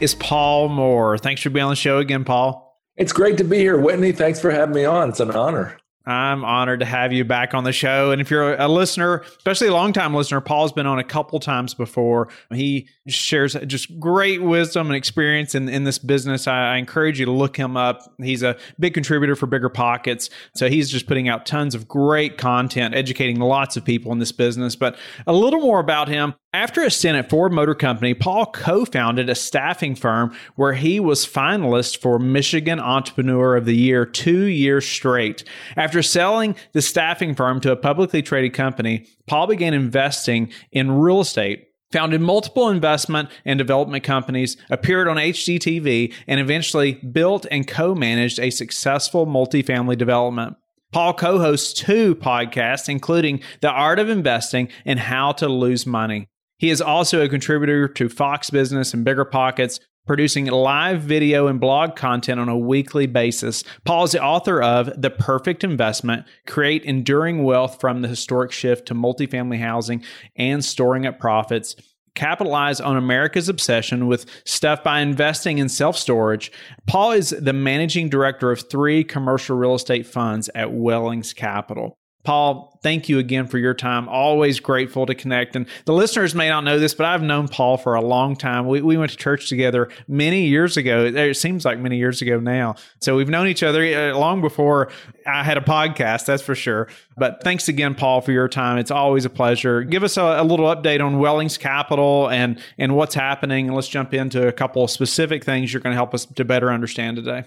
is Paul Moore. Thanks for being on the show again, Paul. It's great to be here, Whitney. Thanks for having me on. It's an honor. I'm honored to have you back on the show. And if you're a listener, especially a longtime listener, Paul's been on a couple times before. He shares just great wisdom and experience in, in this business. I, I encourage you to look him up. He's a big contributor for Bigger Pockets. So he's just putting out tons of great content, educating lots of people in this business. But a little more about him. After a stint at Ford Motor Company, Paul co founded a staffing firm where he was finalist for Michigan Entrepreneur of the Year two years straight. After selling the staffing firm to a publicly traded company, Paul began investing in real estate founded multiple investment and development companies, appeared on HGTV, and eventually built and co managed a successful multifamily development. Paul co hosts two podcasts, including The Art of Investing and How to Lose Money. He is also a contributor to Fox Business and Bigger Pockets, producing live video and blog content on a weekly basis. Paul is the author of The Perfect Investment Create Enduring Wealth from the Historic Shift to Multifamily Housing and Storing Up Profits. Capitalize on America's obsession with stuff by investing in self storage. Paul is the managing director of three commercial real estate funds at Wellings Capital. Paul, thank you again for your time. Always grateful to connect. And the listeners may not know this, but I've known Paul for a long time. We, we went to church together many years ago. It seems like many years ago now. So we've known each other uh, long before I had a podcast, that's for sure. But thanks again, Paul, for your time. It's always a pleasure. Give us a, a little update on Wellings Capital and, and what's happening. And let's jump into a couple of specific things you're going to help us to better understand today.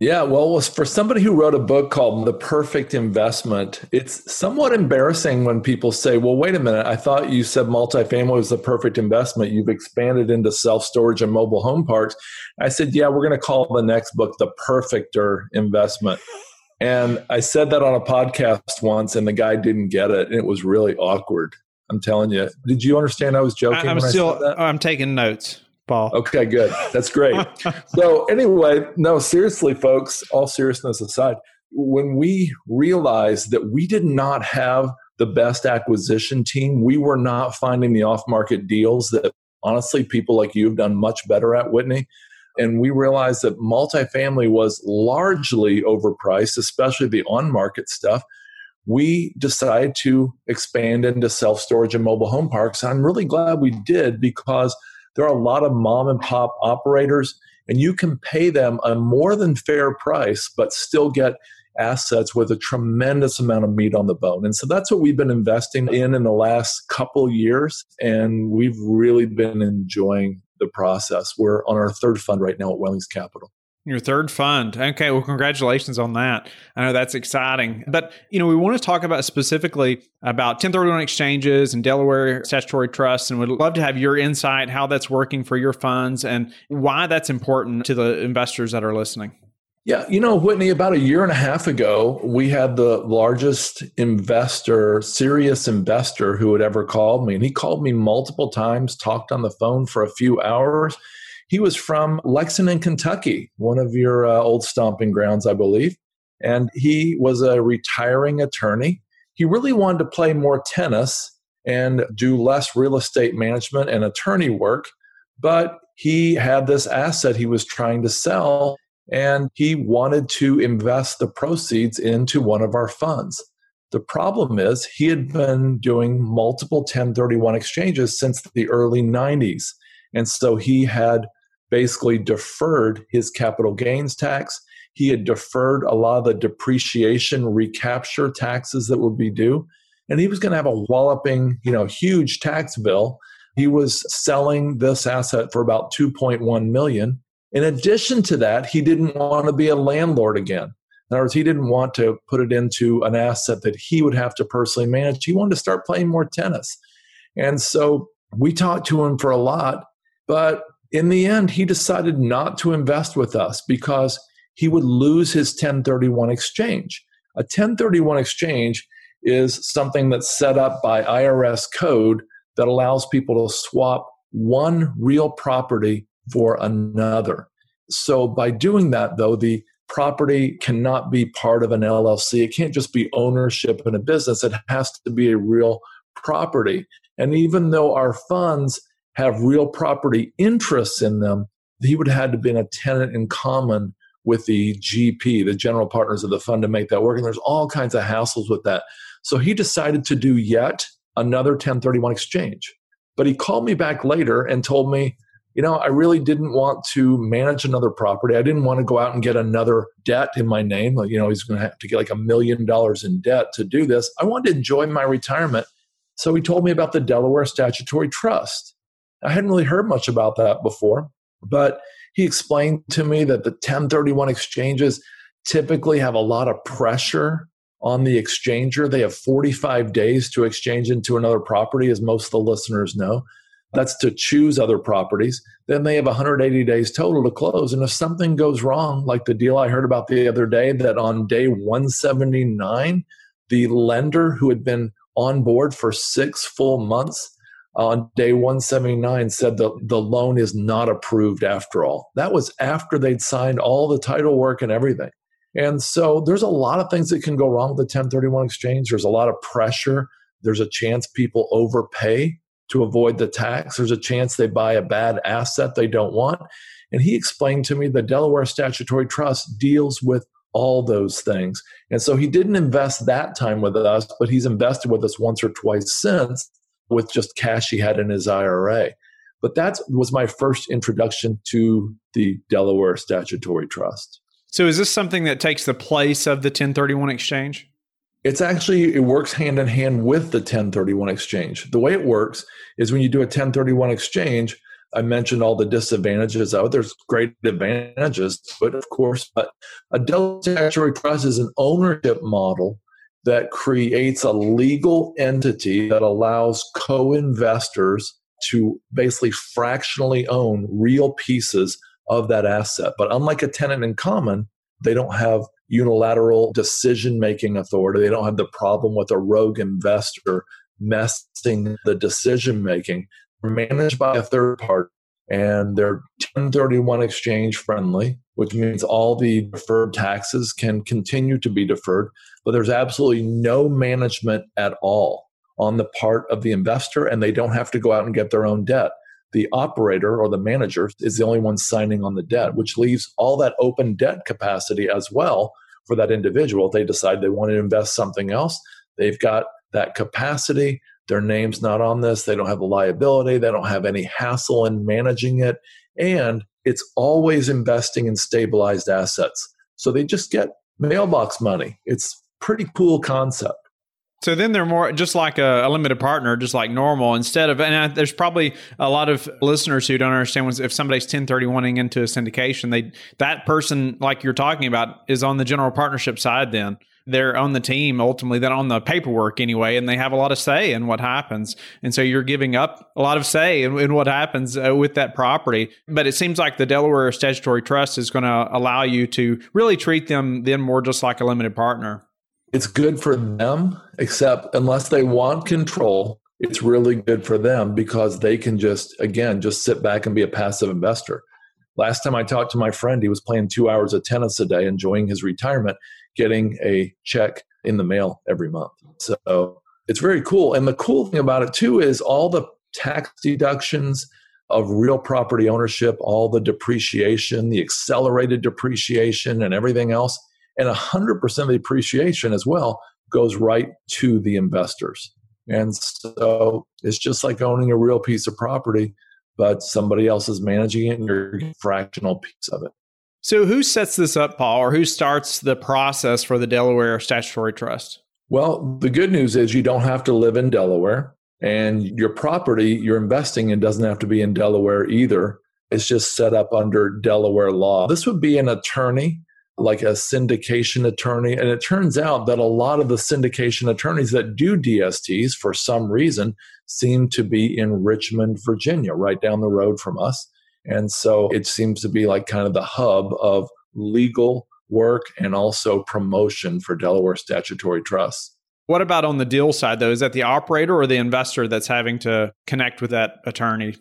Yeah, well, for somebody who wrote a book called The Perfect Investment, it's somewhat embarrassing when people say, well, wait a minute, I thought you said multifamily was the perfect investment. You've expanded into self storage and mobile home parks. I said, yeah, we're going to call the next book The Perfecter Investment. And I said that on a podcast once, and the guy didn't get it. And it was really awkward. I'm telling you. Did you understand I was joking? I, am still, I'm taking notes. Paul. Okay, good. That's great. so, anyway, no, seriously, folks, all seriousness aside, when we realized that we did not have the best acquisition team, we were not finding the off market deals that honestly people like you have done much better at, Whitney. And we realized that multifamily was largely overpriced, especially the on market stuff. We decided to expand into self storage and mobile home parks. I'm really glad we did because there are a lot of mom and pop operators, and you can pay them a more than fair price, but still get assets with a tremendous amount of meat on the bone. And so that's what we've been investing in in the last couple years, and we've really been enjoying the process. We're on our third fund right now at Wellings Capital. Your third fund. Okay, well, congratulations on that. I know that's exciting. But, you know, we want to talk about specifically about 1031 exchanges and Delaware statutory trusts, and would love to have your insight, how that's working for your funds, and why that's important to the investors that are listening. Yeah, you know, Whitney, about a year and a half ago, we had the largest investor, serious investor who had ever called me. And he called me multiple times, talked on the phone for a few hours he was from Lexington, Kentucky, one of your uh, old stomping grounds, I believe. And he was a retiring attorney. He really wanted to play more tennis and do less real estate management and attorney work. But he had this asset he was trying to sell, and he wanted to invest the proceeds into one of our funds. The problem is, he had been doing multiple 1031 exchanges since the early 90s. And so he had basically deferred his capital gains tax. He had deferred a lot of the depreciation recapture taxes that would be due. And he was going to have a walloping, you know, huge tax bill. He was selling this asset for about 2.1 million. In addition to that, he didn't want to be a landlord again. In other words, he didn't want to put it into an asset that he would have to personally manage. He wanted to start playing more tennis. And so we talked to him for a lot, but in the end, he decided not to invest with us because he would lose his 1031 exchange. A 1031 exchange is something that's set up by IRS code that allows people to swap one real property for another. So by doing that, though, the property cannot be part of an LLC. It can't just be ownership in a business. It has to be a real property. And even though our funds have real property interests in them, he would have had to been a tenant in common with the GP, the general partners of the fund, to make that work. And there's all kinds of hassles with that. So he decided to do yet another 1031 exchange. But he called me back later and told me, you know, I really didn't want to manage another property. I didn't want to go out and get another debt in my name. You know, he's going to have to get like a million dollars in debt to do this. I wanted to enjoy my retirement. So he told me about the Delaware Statutory Trust. I hadn't really heard much about that before, but he explained to me that the 1031 exchanges typically have a lot of pressure on the exchanger. They have 45 days to exchange into another property, as most of the listeners know. That's to choose other properties. Then they have 180 days total to close. And if something goes wrong, like the deal I heard about the other day, that on day 179, the lender who had been on board for six full months on day 179 said that the loan is not approved after all. That was after they'd signed all the title work and everything. And so there's a lot of things that can go wrong with the 1031 exchange. There's a lot of pressure. There's a chance people overpay to avoid the tax. There's a chance they buy a bad asset they don't want. And he explained to me the Delaware Statutory Trust deals with all those things. And so he didn't invest that time with us, but he's invested with us once or twice since with just cash he had in his IRA. But that was my first introduction to the Delaware Statutory Trust. So is this something that takes the place of the 1031 exchange? It's actually it works hand in hand with the 1031 exchange. The way it works is when you do a 1031 exchange, I mentioned all the disadvantages of it. There's great advantages but of course, but a Delaware statutory trust is an ownership model that creates a legal entity that allows co-investors to basically fractionally own real pieces of that asset. But unlike a tenant in common, they don't have unilateral decision making authority. They don't have the problem with a rogue investor messing the decision making. Managed by a third party, and they're 1031 exchange friendly, which means all the deferred taxes can continue to be deferred, but there's absolutely no management at all on the part of the investor, and they don't have to go out and get their own debt the operator or the manager is the only one signing on the debt, which leaves all that open debt capacity as well for that individual. If they decide they want to invest something else, they've got that capacity. Their name's not on this. They don't have a liability. They don't have any hassle in managing it. And it's always investing in stabilized assets. So they just get mailbox money. It's pretty cool concept. So then they're more just like a, a, limited partner, just like normal. Instead of, and I, there's probably a lot of listeners who don't understand when, if somebody's 1031ing into a syndication, they that person, like you're talking about, is on the general partnership side. Then they're on the team ultimately, than on the paperwork anyway, and they have a lot of say in what happens. And so you're giving up a lot of say in, in what happens uh, with that property. But it seems like the Delaware Statutory Trust is going to allow you to really treat them then more just like a limited partner it's good for them, except unless they want control, it's really good for them because they can just, again, just sit back and be a passive investor. Last time I talked to my friend, he was playing two hours of tennis a day, enjoying his retirement, getting a check in the mail every month. So it's very cool. And the cool thing about it, too, is all the tax deductions of real property ownership, all the depreciation, the accelerated depreciation, and everything else and 100% of the appreciation as well goes right to the investors. And so it's just like owning a real piece of property, but somebody else is managing it and you're a fractional piece of it. So, who sets this up, Paul, or who starts the process for the Delaware Statutory Trust? Well, the good news is you don't have to live in Delaware, and your property you're investing in doesn't have to be in Delaware either. It's just set up under Delaware law. This would be an attorney like a syndication attorney. And it turns out that a lot of the syndication attorneys that do DSTs for some reason seem to be in Richmond, Virginia, right down the road from us. And so it seems to be like kind of the hub of legal work and also promotion for Delaware statutory trusts. What about on the deal side, though? Is that the operator or the investor that's having to connect with that attorney?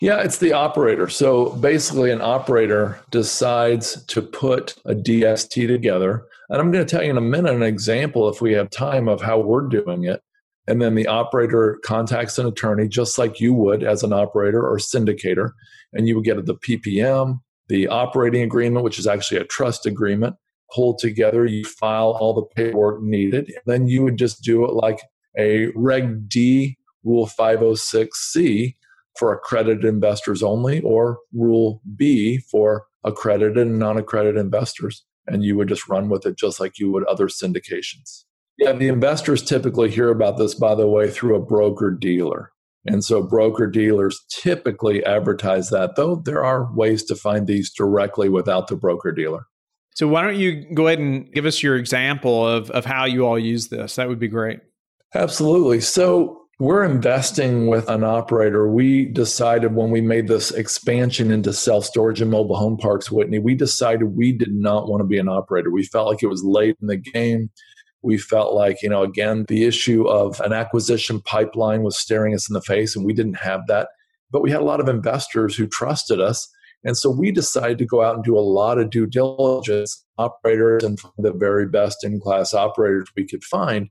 Yeah, it's the operator. So basically, an operator decides to put a DST together. And I'm going to tell you in a minute an example, if we have time, of how we're doing it. And then the operator contacts an attorney, just like you would as an operator or syndicator. And you would get the PPM, the operating agreement, which is actually a trust agreement, pulled together. You file all the paperwork needed. Then you would just do it like a Reg D Rule 506C for accredited investors only, or Rule B for accredited and non accredited investors. And you would just run with it just like you would other syndications. Yeah, the investors typically hear about this, by the way, through a broker dealer. And so broker dealers typically advertise that, though there are ways to find these directly without the broker dealer. So why don't you go ahead and give us your example of, of how you all use this? That would be great. Absolutely. So we're investing with an operator. We decided when we made this expansion into self storage and mobile home parks, Whitney, we decided we did not want to be an operator. We felt like it was late in the game. We felt like, you know, again, the issue of an acquisition pipeline was staring us in the face, and we didn't have that. But we had a lot of investors who trusted us. And so we decided to go out and do a lot of due diligence, operators, and the very best in class operators we could find.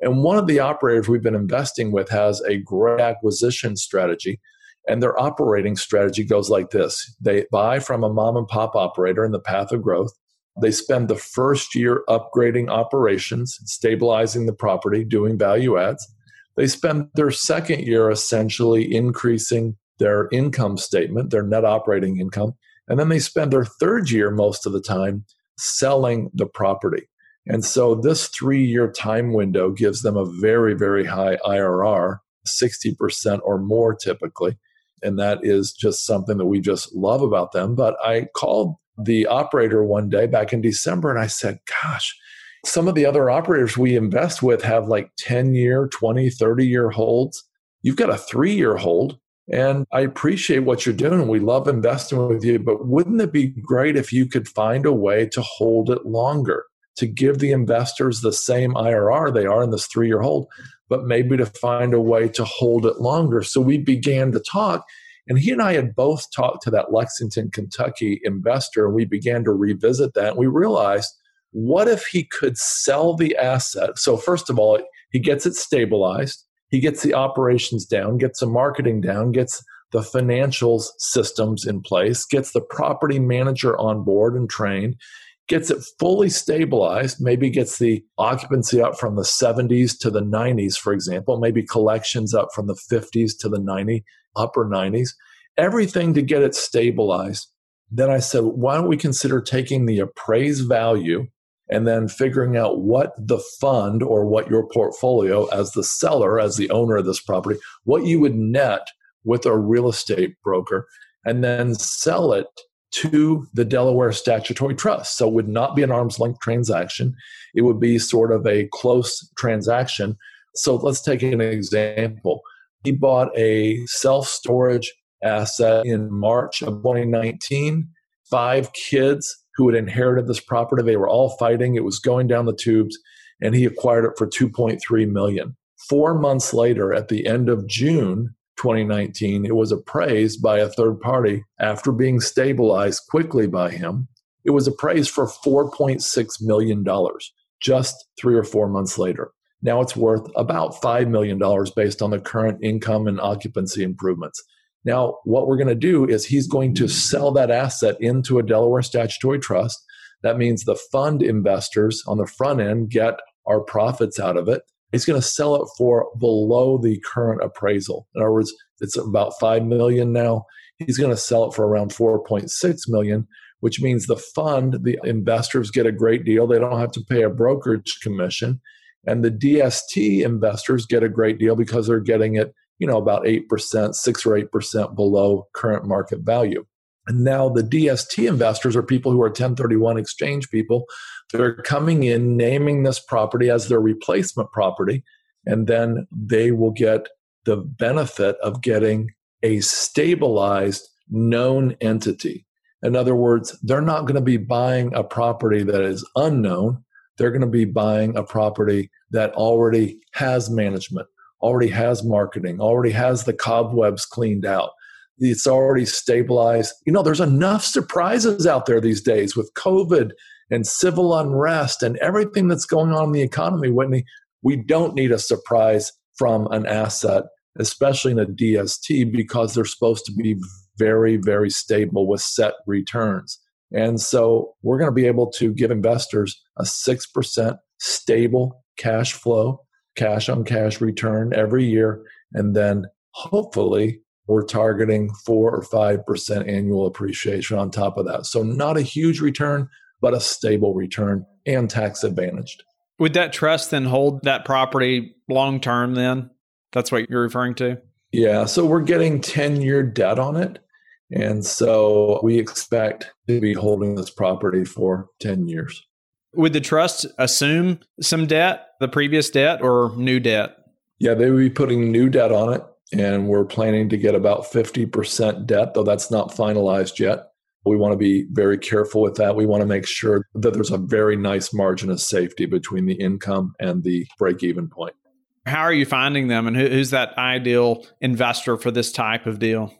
And one of the operators we've been investing with has a great acquisition strategy. And their operating strategy goes like this they buy from a mom and pop operator in the path of growth. They spend the first year upgrading operations, stabilizing the property, doing value adds. They spend their second year essentially increasing their income statement, their net operating income. And then they spend their third year most of the time selling the property. And so this three year time window gives them a very, very high IRR, 60% or more typically. And that is just something that we just love about them. But I called the operator one day back in December and I said, Gosh, some of the other operators we invest with have like 10 year, 20, 30 year holds. You've got a three year hold. And I appreciate what you're doing. We love investing with you, but wouldn't it be great if you could find a way to hold it longer, to give the investors the same IRR they are in this three year hold, but maybe to find a way to hold it longer? So we began to talk and he and I had both talked to that Lexington, Kentucky investor, and we began to revisit that. And we realized what if he could sell the asset? So, first of all, he gets it stabilized, he gets the operations down, gets the marketing down, gets the financials systems in place, gets the property manager on board and trained, gets it fully stabilized, maybe gets the occupancy up from the 70s to the 90s, for example, maybe collections up from the 50s to the 90, upper 90s, everything to get it stabilized. Then I said, why don't we consider taking the appraised value and then figuring out what the fund or what your portfolio, as the seller, as the owner of this property, what you would net with a real estate broker, and then sell it to the Delaware Statutory Trust. So it would not be an arm's length transaction. It would be sort of a close transaction. So let's take an example. He bought a self storage asset in March of 2019. Five kids who had inherited this property, they were all fighting. It was going down the tubes, and he acquired it for 2.3 million. Four months later, at the end of June 2019, it was appraised by a third party after being stabilized quickly by him. It was appraised for $4.6 million just three or four months later. Now it's worth about $5 million based on the current income and occupancy improvements. Now, what we're going to do is he's going to sell that asset into a Delaware statutory trust. That means the fund investors on the front end get our profits out of it. He's going to sell it for below the current appraisal. In other words, it's about 5 million now. He's going to sell it for around 4.6 million, which means the fund, the investors get a great deal. They don't have to pay a brokerage commission. And the DST investors get a great deal because they're getting it, you know, about 8%, 6 or 8% below current market value. And now the DST investors are people who are 1031 exchange people. They're coming in, naming this property as their replacement property, and then they will get the benefit of getting a stabilized known entity. In other words, they're not going to be buying a property that is unknown. They're going to be buying a property that already has management, already has marketing, already has the cobwebs cleaned out. It's already stabilized. You know, there's enough surprises out there these days with COVID and civil unrest and everything that's going on in the economy, Whitney. We don't need a surprise from an asset, especially in a DST, because they're supposed to be very, very stable with set returns. And so we're going to be able to give investors a 6% stable cash flow, cash on cash return every year. And then hopefully we're targeting four or 5% annual appreciation on top of that. So not a huge return, but a stable return and tax advantaged. Would that trust then hold that property long term then? That's what you're referring to? Yeah. So we're getting 10 year debt on it. And so we expect to be holding this property for 10 years. Would the trust assume some debt, the previous debt, or new debt? Yeah, they would be putting new debt on it. And we're planning to get about 50% debt, though that's not finalized yet. We want to be very careful with that. We want to make sure that there's a very nice margin of safety between the income and the break even point. How are you finding them, and who's that ideal investor for this type of deal?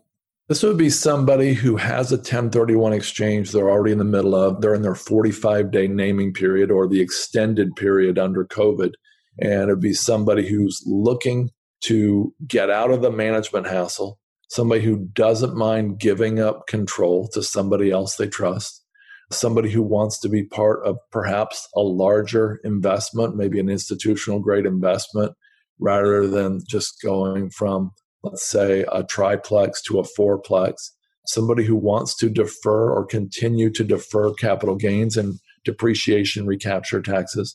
This would be somebody who has a 1031 exchange they're already in the middle of. They're in their 45 day naming period or the extended period under COVID. And it'd be somebody who's looking to get out of the management hassle, somebody who doesn't mind giving up control to somebody else they trust, somebody who wants to be part of perhaps a larger investment, maybe an institutional grade investment, rather than just going from let's say a triplex to a fourplex, somebody who wants to defer or continue to defer capital gains and depreciation recapture taxes,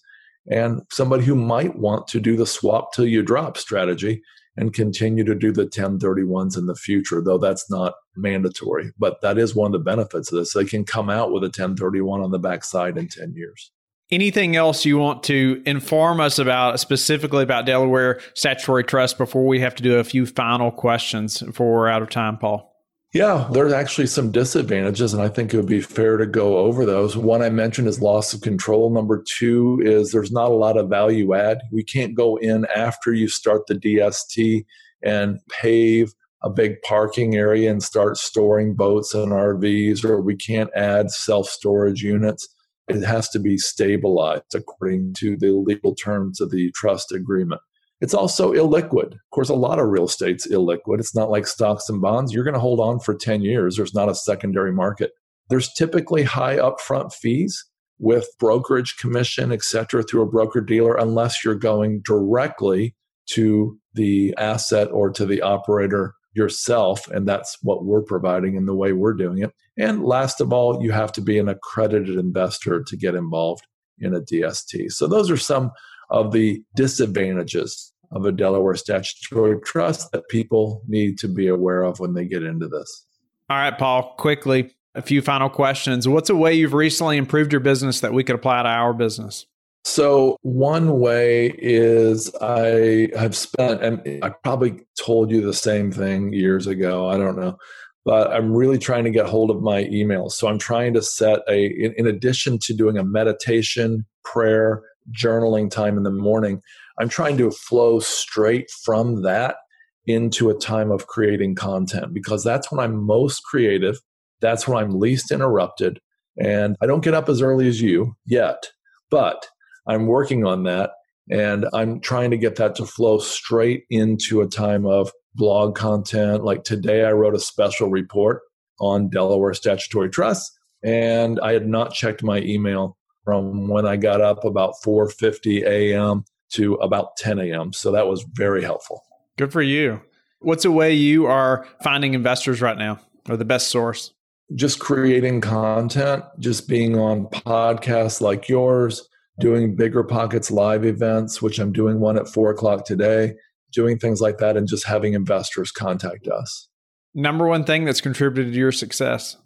and somebody who might want to do the swap till you drop strategy and continue to do the 1031s in the future, though that's not mandatory. But that is one of the benefits of this. They can come out with a 1031 on the backside in 10 years. Anything else you want to inform us about, specifically about Delaware Statutory Trust, before we have to do a few final questions before we're out of time, Paul? Yeah, there's actually some disadvantages, and I think it would be fair to go over those. One I mentioned is loss of control. Number two is there's not a lot of value add. We can't go in after you start the DST and pave a big parking area and start storing boats and RVs, or we can't add self storage units. It has to be stabilized according to the legal terms of the trust agreement. It's also illiquid. Of course, a lot of real estate's illiquid. It's not like stocks and bonds. You're going to hold on for 10 years. There's not a secondary market. There's typically high upfront fees with brokerage commission, et cetera, through a broker dealer, unless you're going directly to the asset or to the operator yourself. And that's what we're providing in the way we're doing it. And last of all, you have to be an accredited investor to get involved in a DST. So those are some of the disadvantages of a Delaware statutory trust that people need to be aware of when they get into this. All right, Paul, quickly, a few final questions. What's a way you've recently improved your business that we could apply to our business? So, one way is I have spent, and I probably told you the same thing years ago. I don't know but I'm really trying to get hold of my emails. So I'm trying to set a, in, in, addition to doing a meditation, prayer, journaling time in the morning, I'm trying to flow straight from that into a time of creating content because that's when I'm most creative. That's when I'm least interrupted. And I don't get up as early as you yet, but I'm working on that. And I'm trying to get that to flow straight into a time of blog content. Like today, I wrote a special report on Delaware Statutory Trust, and I had not checked my email from when I got up about 4:50 a.m. to about 10 a.m. So that was very helpful. Good for you. What's a way you are finding investors right now, or the best source? Just creating content, just being on podcasts like yours, doing bigger pockets live events, which I'm doing one at four o'clock today, doing things like that and just having investors contact us. Number one thing that's contributed to your success?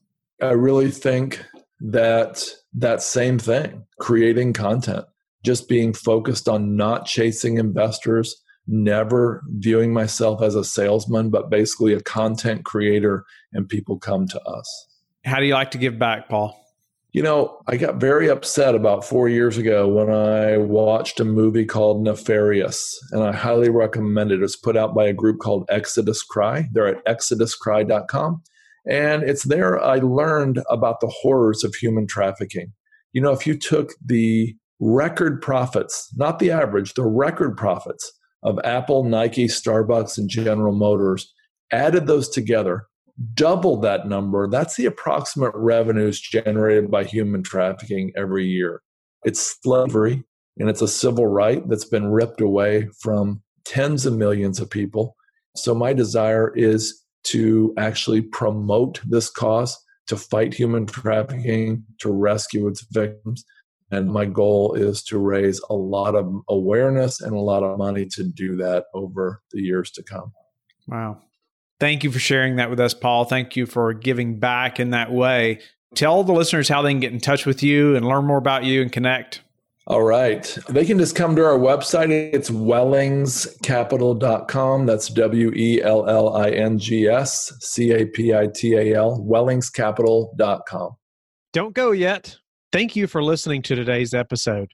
I really think that that same thing, creating content, just being focused on not chasing investors, never viewing myself as a salesman, but basically a content creator, and people come to us. How do you like to give back, Paul? You know, I got very upset about four years ago when I watched a movie called Nefarious, and I highly recommend it. It's put out by a group called Exodus Cry. They're at exoduscry.com. And it's there I learned about the horrors of human trafficking. You know, if you took the record profits, not the average, the record profits of Apple, Nike, Starbucks, and General Motors, added those together, doubled that number, that's the approximate revenues generated by human trafficking every year. It's slavery and it's a civil right that's been ripped away from tens of millions of people. So, my desire is to actually promote this cause, to fight human trafficking, to rescue its victims. And my goal is to raise a lot of awareness and a lot of money to do that over the years to come. Wow. Thank you for sharing that with us, Paul. Thank you for giving back in that way. Tell the listeners how they can get in touch with you and learn more about you and connect. All right. They can just come to our website. It's wellingscapital.com. That's W E L L I N G S C A P I T A L, wellingscapital.com. Don't go yet. Thank you for listening to today's episode.